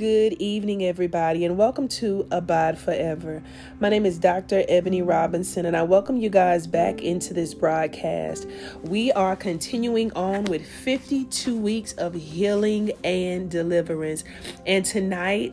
good evening, everybody, and welcome to Abide Forever. My name is Dr. Ebony Robinson, and I welcome you guys back into this broadcast. We are continuing on with 52 weeks of healing and deliverance, and tonight,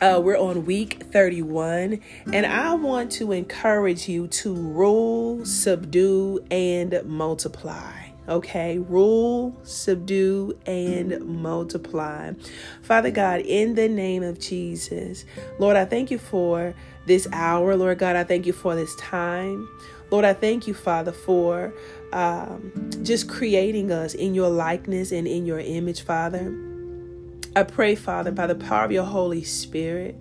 uh, we're on week 31, and I want to encourage you to rule, subdue, and multiply. Okay, rule, subdue, and multiply. Father God, in the name of Jesus, Lord, I thank you for this hour. Lord God, I thank you for this time. Lord, I thank you, Father, for um, just creating us in your likeness and in your image, Father. I pray, Father, by the power of your Holy Spirit,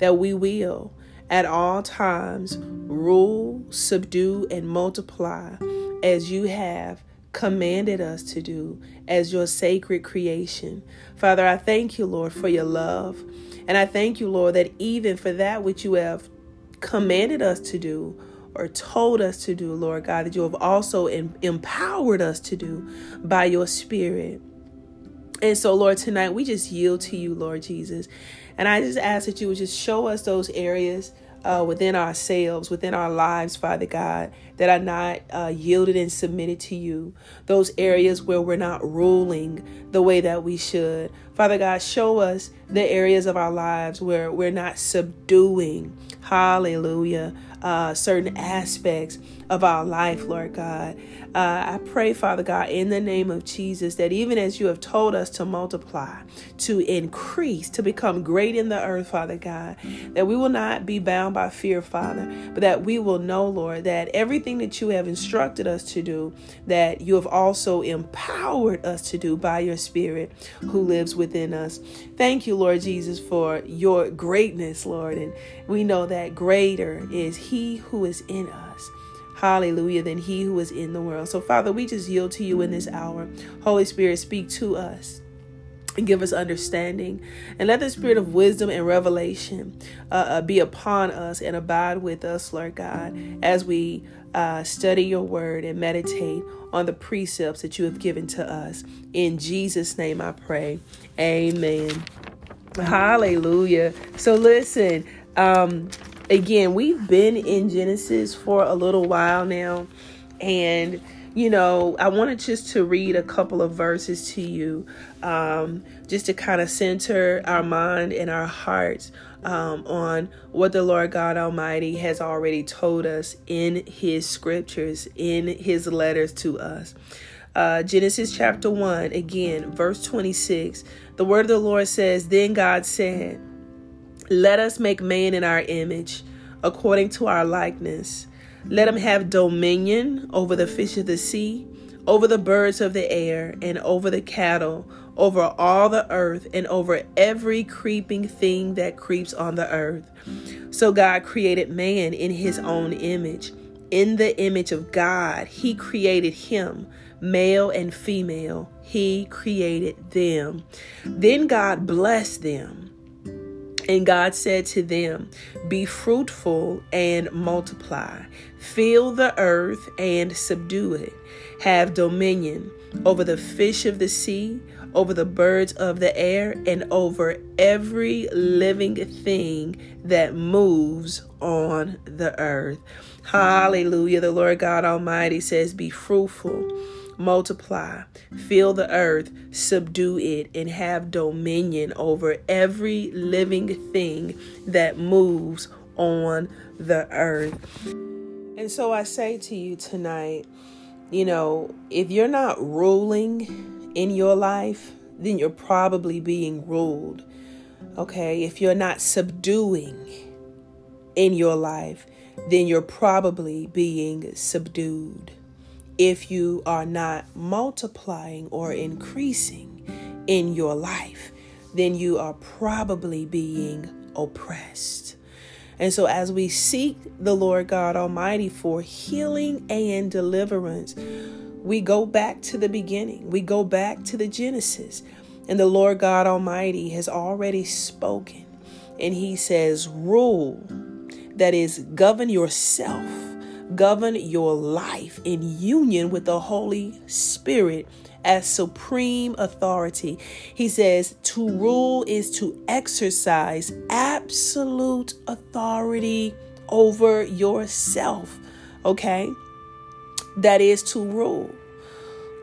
that we will at all times rule, subdue, and multiply as you have commanded us to do as your sacred creation. Father, I thank you, Lord, for your love. And I thank you, Lord, that even for that which you have commanded us to do or told us to do, Lord God, that you have also em- empowered us to do by your Spirit. And so, Lord, tonight we just yield to you, Lord Jesus. And I just ask that you would just show us those areas uh, within ourselves, within our lives, Father God, that are not uh, yielded and submitted to you. Those areas where we're not ruling the way that we should. Father God, show us the areas of our lives where we're not subduing, hallelujah, uh, certain aspects of our life, Lord God. Uh, I pray, Father God, in the name of Jesus, that even as you have told us to multiply, to increase, to become great in the earth, Father God, that we will not be bound by fear, Father, but that we will know, Lord, that everything that you have instructed us to do, that you have also empowered us to do by your Spirit who lives within us. Thank you, Lord Jesus, for your greatness, Lord. And we know that greater is He who is in us hallelujah, than he who is in the world. So, Father, we just yield to you in this hour. Holy Spirit, speak to us and give us understanding. And let the spirit of wisdom and revelation uh, uh, be upon us and abide with us, Lord God, as we uh, study your word and meditate on the precepts that you have given to us. In Jesus' name I pray. Amen. Hallelujah. So, listen, um, again, we've been in Genesis for a little while now, and you know, I wanted just to read a couple of verses to you, um, just to kind of center our mind and our hearts um, on what the Lord God Almighty has already told us in His scriptures, in His letters to us. Uh, Genesis chapter 1, again, verse 26. The word of the Lord says, Then God said, let us make man in our image, according to our likeness. Let him have dominion over the fish of the sea, over the birds of the air, and over the cattle, over all the earth, and over every creeping thing that creeps on the earth. So God created man in his own image. In the image of God, he created him, male and female. He created them. Then God blessed them. And God said to them, Be fruitful and multiply, fill the earth and subdue it, have dominion over the fish of the sea, over the birds of the air, and over every living thing that moves on the earth. Hallelujah. The Lord God Almighty says, Be fruitful multiply, fill the earth, subdue it, and have dominion over every living thing that moves on the earth. And so I say to you tonight, you know, if you're not ruling in your life, then you're probably being ruled. Okay? If you're not subduing in your life, then you're probably being subdued if you are not multiplying or increasing in your life, then you are probably being oppressed. And so, as we seek the Lord God Almighty for healing and deliverance, we go back to the beginning, we go back to the Genesis. And the Lord God Almighty has already spoken. And He says, Rule, that is, govern yourself govern your life in union with the Holy Spirit as supreme authority. He says to rule is to exercise absolute authority over yourself. Okay? That is to rule.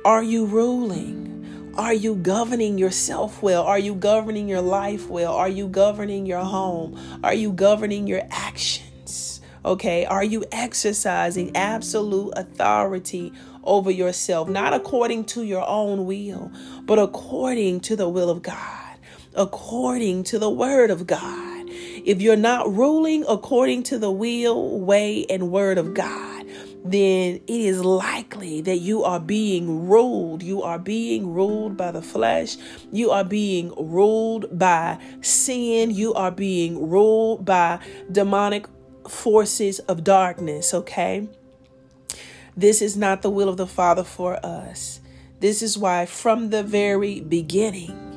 Are you ruling? Are you governing yourself well? Are you governing your life well? Are you governing your home? Are you governing your actions? Okay. Are you exercising absolute authority over yourself, not according to your own will, but according to the will of God, according to the word of God? If you're not ruling according to the will, way, and word of God, then it is likely that you are being ruled. You are being ruled by the flesh. You are being ruled by sin. You are being ruled by demonic forces of darkness, okay? This is not the will of the Father for us. This is why, from the very beginning,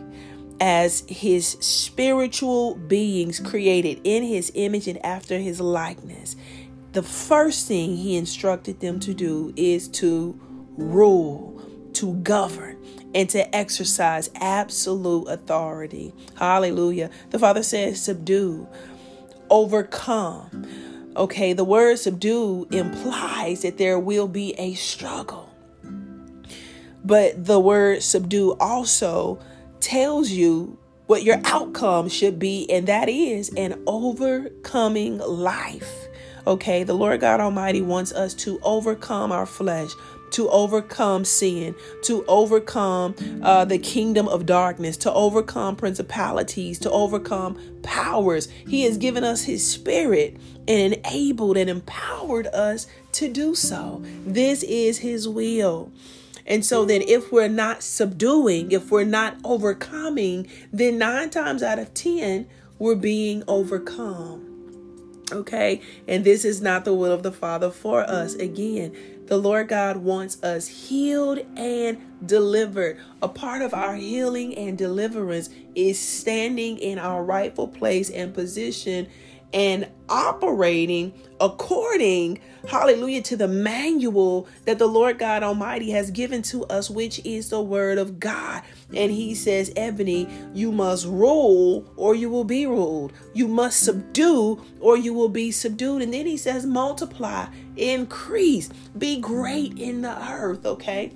as his spiritual beings created in his image and after his likeness, the first thing he instructed them to do is to rule, to govern, and to exercise absolute authority. Hallelujah. The Father says, subdue, overcome. Okay, the word subdue implies that there will be a struggle. But the word subdue also tells you what your outcome should be, and that is an overcoming life. Okay, the Lord God Almighty wants us to overcome our flesh, to overcome sin, to overcome uh, the kingdom of darkness, to overcome principalities, to overcome powers. He has given us His Spirit and enabled and empowered us to do so. This is His will. And so then, if we're not subduing, if we're not overcoming, then nine times out of 10, we're being overcome. Okay, and this is not the will of the Father for us. Again, the Lord God wants us healed and delivered. A part of our healing and deliverance is standing in our rightful place and position and operating according, hallelujah, to the manual that the Lord God Almighty has given to us, which is the Word of God. And He says, Ebony, you must rule or you will be ruled. You must subdue or you will be subdued. And then He says, multiply, increase, be great in the earth, okay?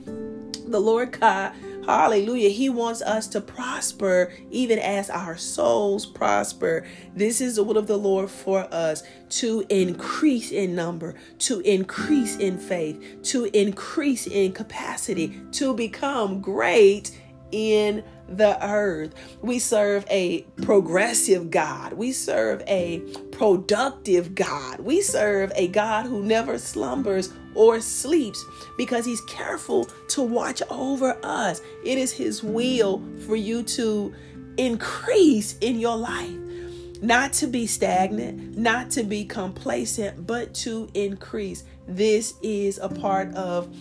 The Lord God Hallelujah. He wants us to prosper even as our souls prosper. This is the will of the Lord for us to increase in number, to increase in faith, to increase in capacity, to become great in the earth. We serve a progressive God. We serve a productive God. We serve a God who never slumbers or sleeps because he's careful to watch over us. It is his will for you to increase in your life. Not to be stagnant, not to be complacent, but to increase. This is a part of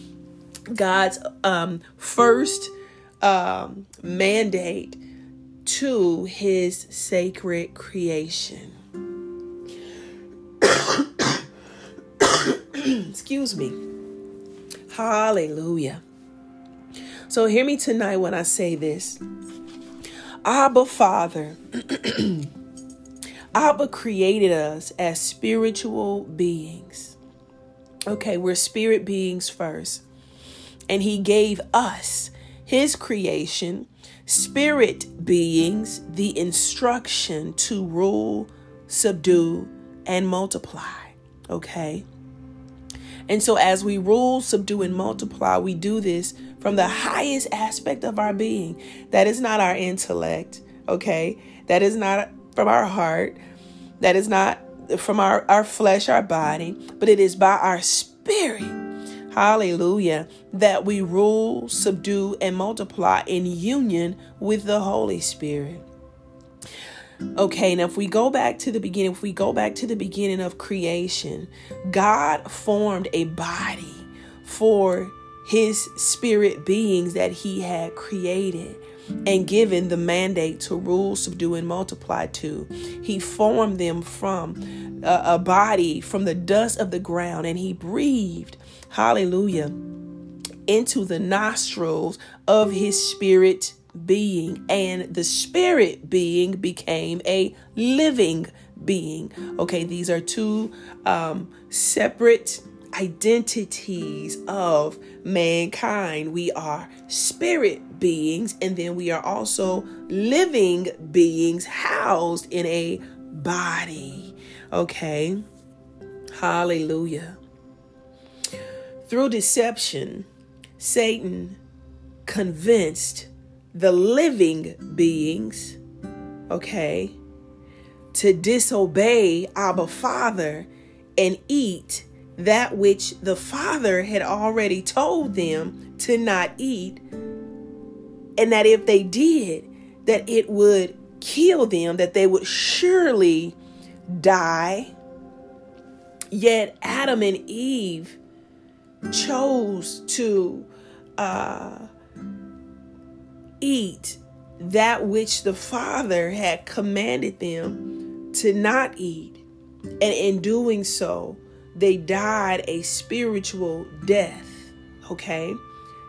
God's um, first um, mandate to his sacred creation. Excuse me. Hallelujah. So, hear me tonight when I say this. Abba Father, Abba created us as spiritual beings. Okay, we're spirit beings first. And He gave us his creation, spirit beings, the instruction to rule, subdue, and multiply. Okay? And so, as we rule, subdue, and multiply, we do this from the highest aspect of our being. That is not our intellect, okay? That is not from our heart. That is not from our, our flesh, our body, but it is by our spirit hallelujah, that we rule, subdue, and multiply in union with the Holy Spirit. Okay, now if we go back to the beginning, if we go back to the beginning of creation, God formed a body for his spirit beings that he had created and given the mandate to rule, subdue, and multiply to. He formed them from a, a body, from the dust of the ground, and he breathed, hallelujah, into the nostrils of his spirit being, and the spirit being became a living being. Okay, these are two um, separate identities of mankind. We are spirit beings, and then we are also living beings housed in a body. Okay, hallelujah. Through deception, Satan convinced the living beings, okay, to disobey Abba Father and eat that which the Father had already told them to not eat, and that if they did, that it would kill them, that they would surely die. Yet Adam and Eve chose to uh, eat that which the Father had commanded them to not eat. And in doing so, they died a spiritual death. Okay?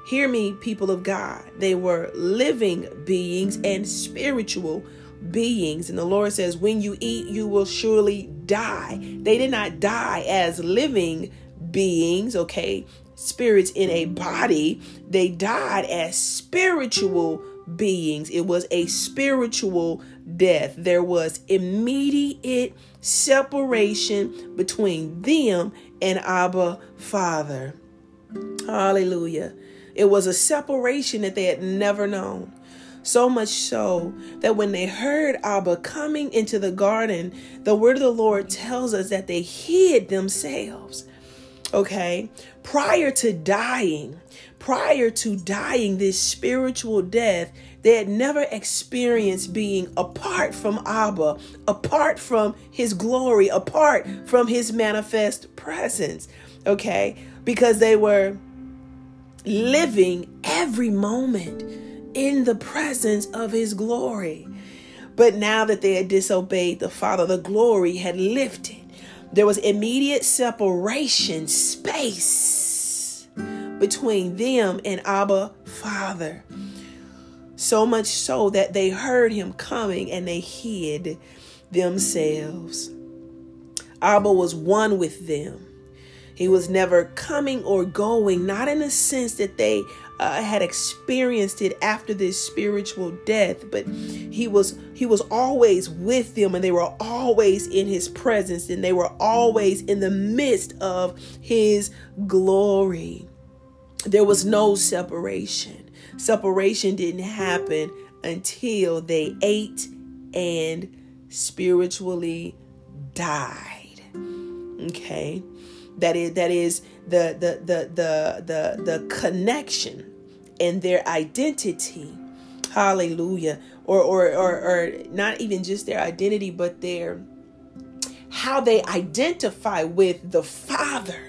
Hear me, people of God. They were living beings and spiritual beings. And the Lord says, When you eat, you will surely die. They did not die as living beings, okay? Spirits in a body. They died as spiritual beings. It was a spiritual death. There was immediate separation between them and Abba Father. Hallelujah. It was a separation that they had never known. So much so that when they heard Abba coming into the garden, the word of the Lord tells us that they hid themselves. Okay? Prior to dying, prior to dying this spiritual death, they had never experienced being apart from Abba, apart from his glory, apart from his manifest presence. Okay? Because they were living every moment in the presence of his glory. But now that they had disobeyed the Father, the glory had lifted. There was immediate separation, space between them and Abba Father. So much so that they heard him coming and they hid themselves. Abba was one with them. He was never coming or going, not in the sense that they uh, had experienced it after this spiritual death, but he was he was always with them, and they were always in his presence, and they were always in the midst of his glory. There was no separation. Separation didn't happen until they ate and spiritually died. Okay? That is that is the the the the the, the connection and their identity. Hallelujah. Or, or or or not even just their identity, but their how they identify with the Father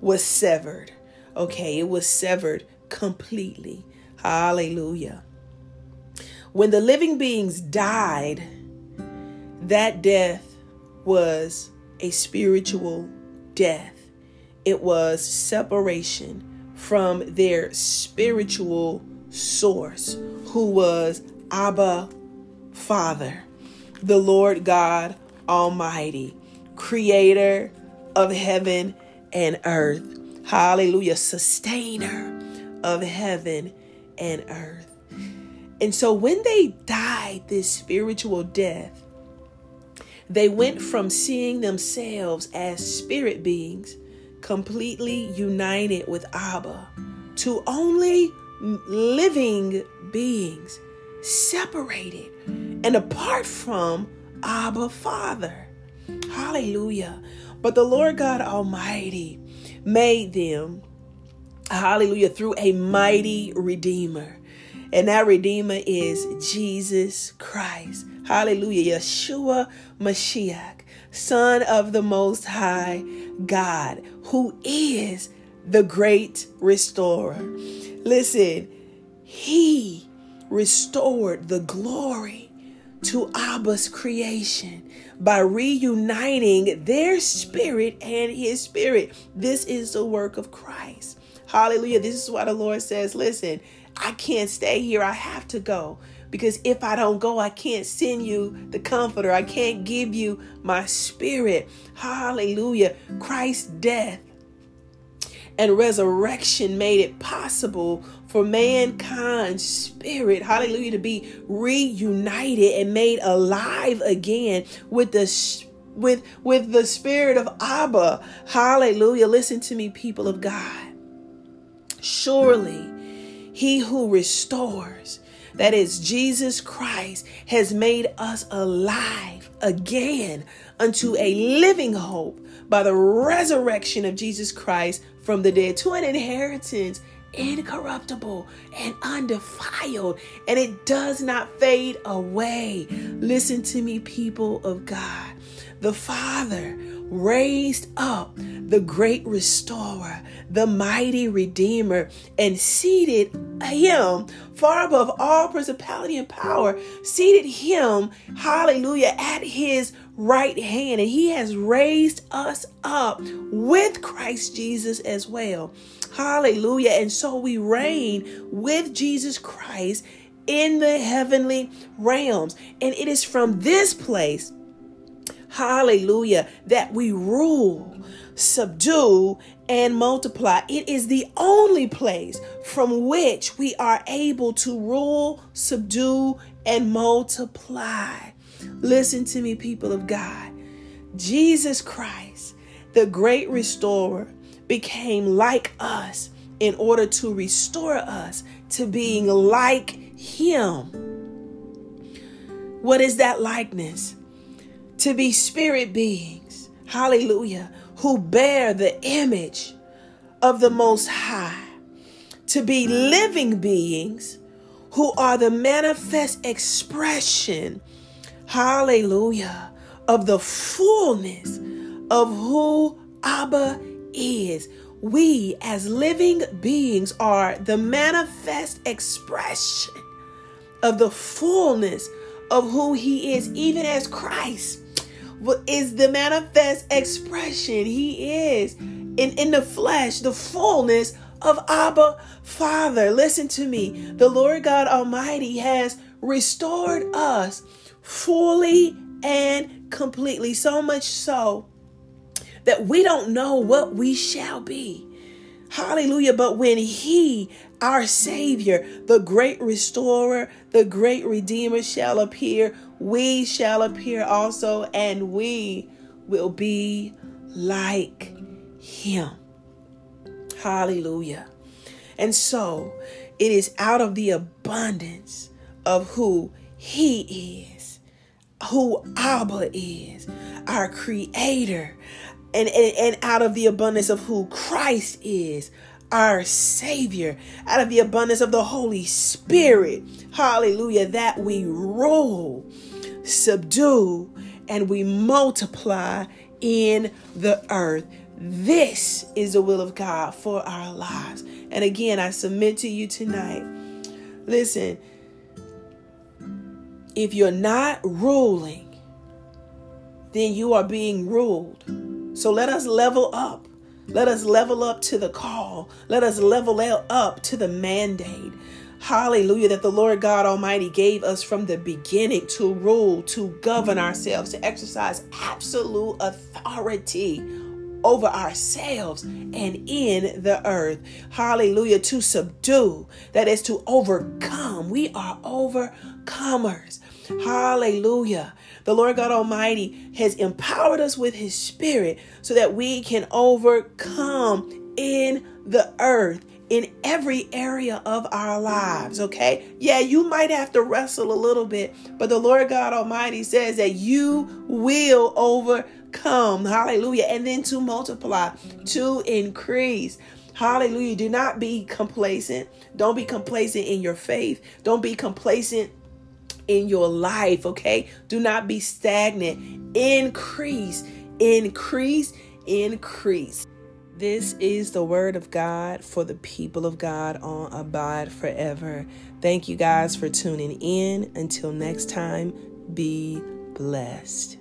was severed. Okay, it was severed completely. Hallelujah. When the living beings died, that death was a spiritual death. It was separation from their spiritual source, who was Abba Father, the Lord God Almighty, creator of heaven and earth. Hallelujah, sustainer of heaven and earth. And so when they died this spiritual death, they went from seeing themselves as spirit beings, completely united with Abba, to only living beings, separated and apart from Abba Father. Hallelujah. But the Lord God Almighty made them Hallelujah. Through a mighty Redeemer. And that Redeemer is Jesus Christ. Hallelujah. Yeshua Mashiach, Son of the Most High God, who is the great restorer. Listen, he restored the glory to Abba's creation by reuniting their spirit and his spirit. This is the work of Christ. Hallelujah. This is why the Lord says, Listen, I can't stay here. I have to go. Because if I don't go, I can't send you the comforter. I can't give you my spirit. Hallelujah. Christ's death and resurrection made it possible for mankind's spirit, hallelujah, to be reunited and made alive again with the with with the spirit of Abba. Hallelujah. Listen to me, people of God. Surely he who restores, that is Jesus Christ, has made us alive again unto a living hope by the resurrection of Jesus Christ from the dead to an inheritance incorruptible and undefiled, and it does not fade away. Listen to me, people of God. The Father raised up the great restorer, the mighty redeemer, and seated him far above all principality and power, seated him, hallelujah, at his right hand. And he has raised us up with Christ Jesus as well. Hallelujah. And so we reign with Jesus Christ in the heavenly realms. And it is from this place hallelujah, that we rule, subdue, and multiply. It is the only place from which we are able to rule, subdue, and multiply. Listen to me, people of God. Jesus Christ, the great restorer, became like us in order to restore us to being like Him. What is that likeness? To be spirit beings, hallelujah, who bear the image of the Most High, to be living beings who are the manifest expression, hallelujah, of the fullness of who Abba is. We, as living beings, are the manifest expression of the fullness of who He is, even as Christ is the manifest expression. He is in, in the flesh, the fullness of Abba Father. Listen to me. The Lord God Almighty has restored us fully and completely. So much so that we don't know what we shall be. Hallelujah. But when He, our Savior, the great restorer, the great Redeemer, shall appear, we shall appear also, and we will be like Him. Hallelujah. And so it is out of the abundance of who He is, who Abba is, our Creator, and, and, and out of the abundance of who Christ is, our Savior, out of the abundance of the Holy Spirit, hallelujah, that we rule, subdue, and we multiply in the earth. This is the will of God for our lives. And again, I submit to you tonight. Listen, if you're not ruling, then you are being ruled. So let us level up. Let us level up to the call. Let us level up to the mandate. Hallelujah, that the Lord God Almighty gave us from the beginning to rule, to govern ourselves, to exercise absolute authority over ourselves and in the earth. Hallelujah. To subdue, that is to overcome. We are overcomers. Hallelujah. The Lord God Almighty has empowered us with His Spirit so that we can overcome in the earth in every area of our lives, okay? Yeah, you might have to wrestle a little bit, but the Lord God Almighty says that you will overcome. Hallelujah. And then to multiply, to increase. Hallelujah. Do not be complacent. Don't be complacent in your faith. Don't be complacent in your life, okay? Do not be stagnant. Increase, increase, increase. This is the word of God for the people of God on Abide Forever. Thank you guys for tuning in. Until next time, be blessed.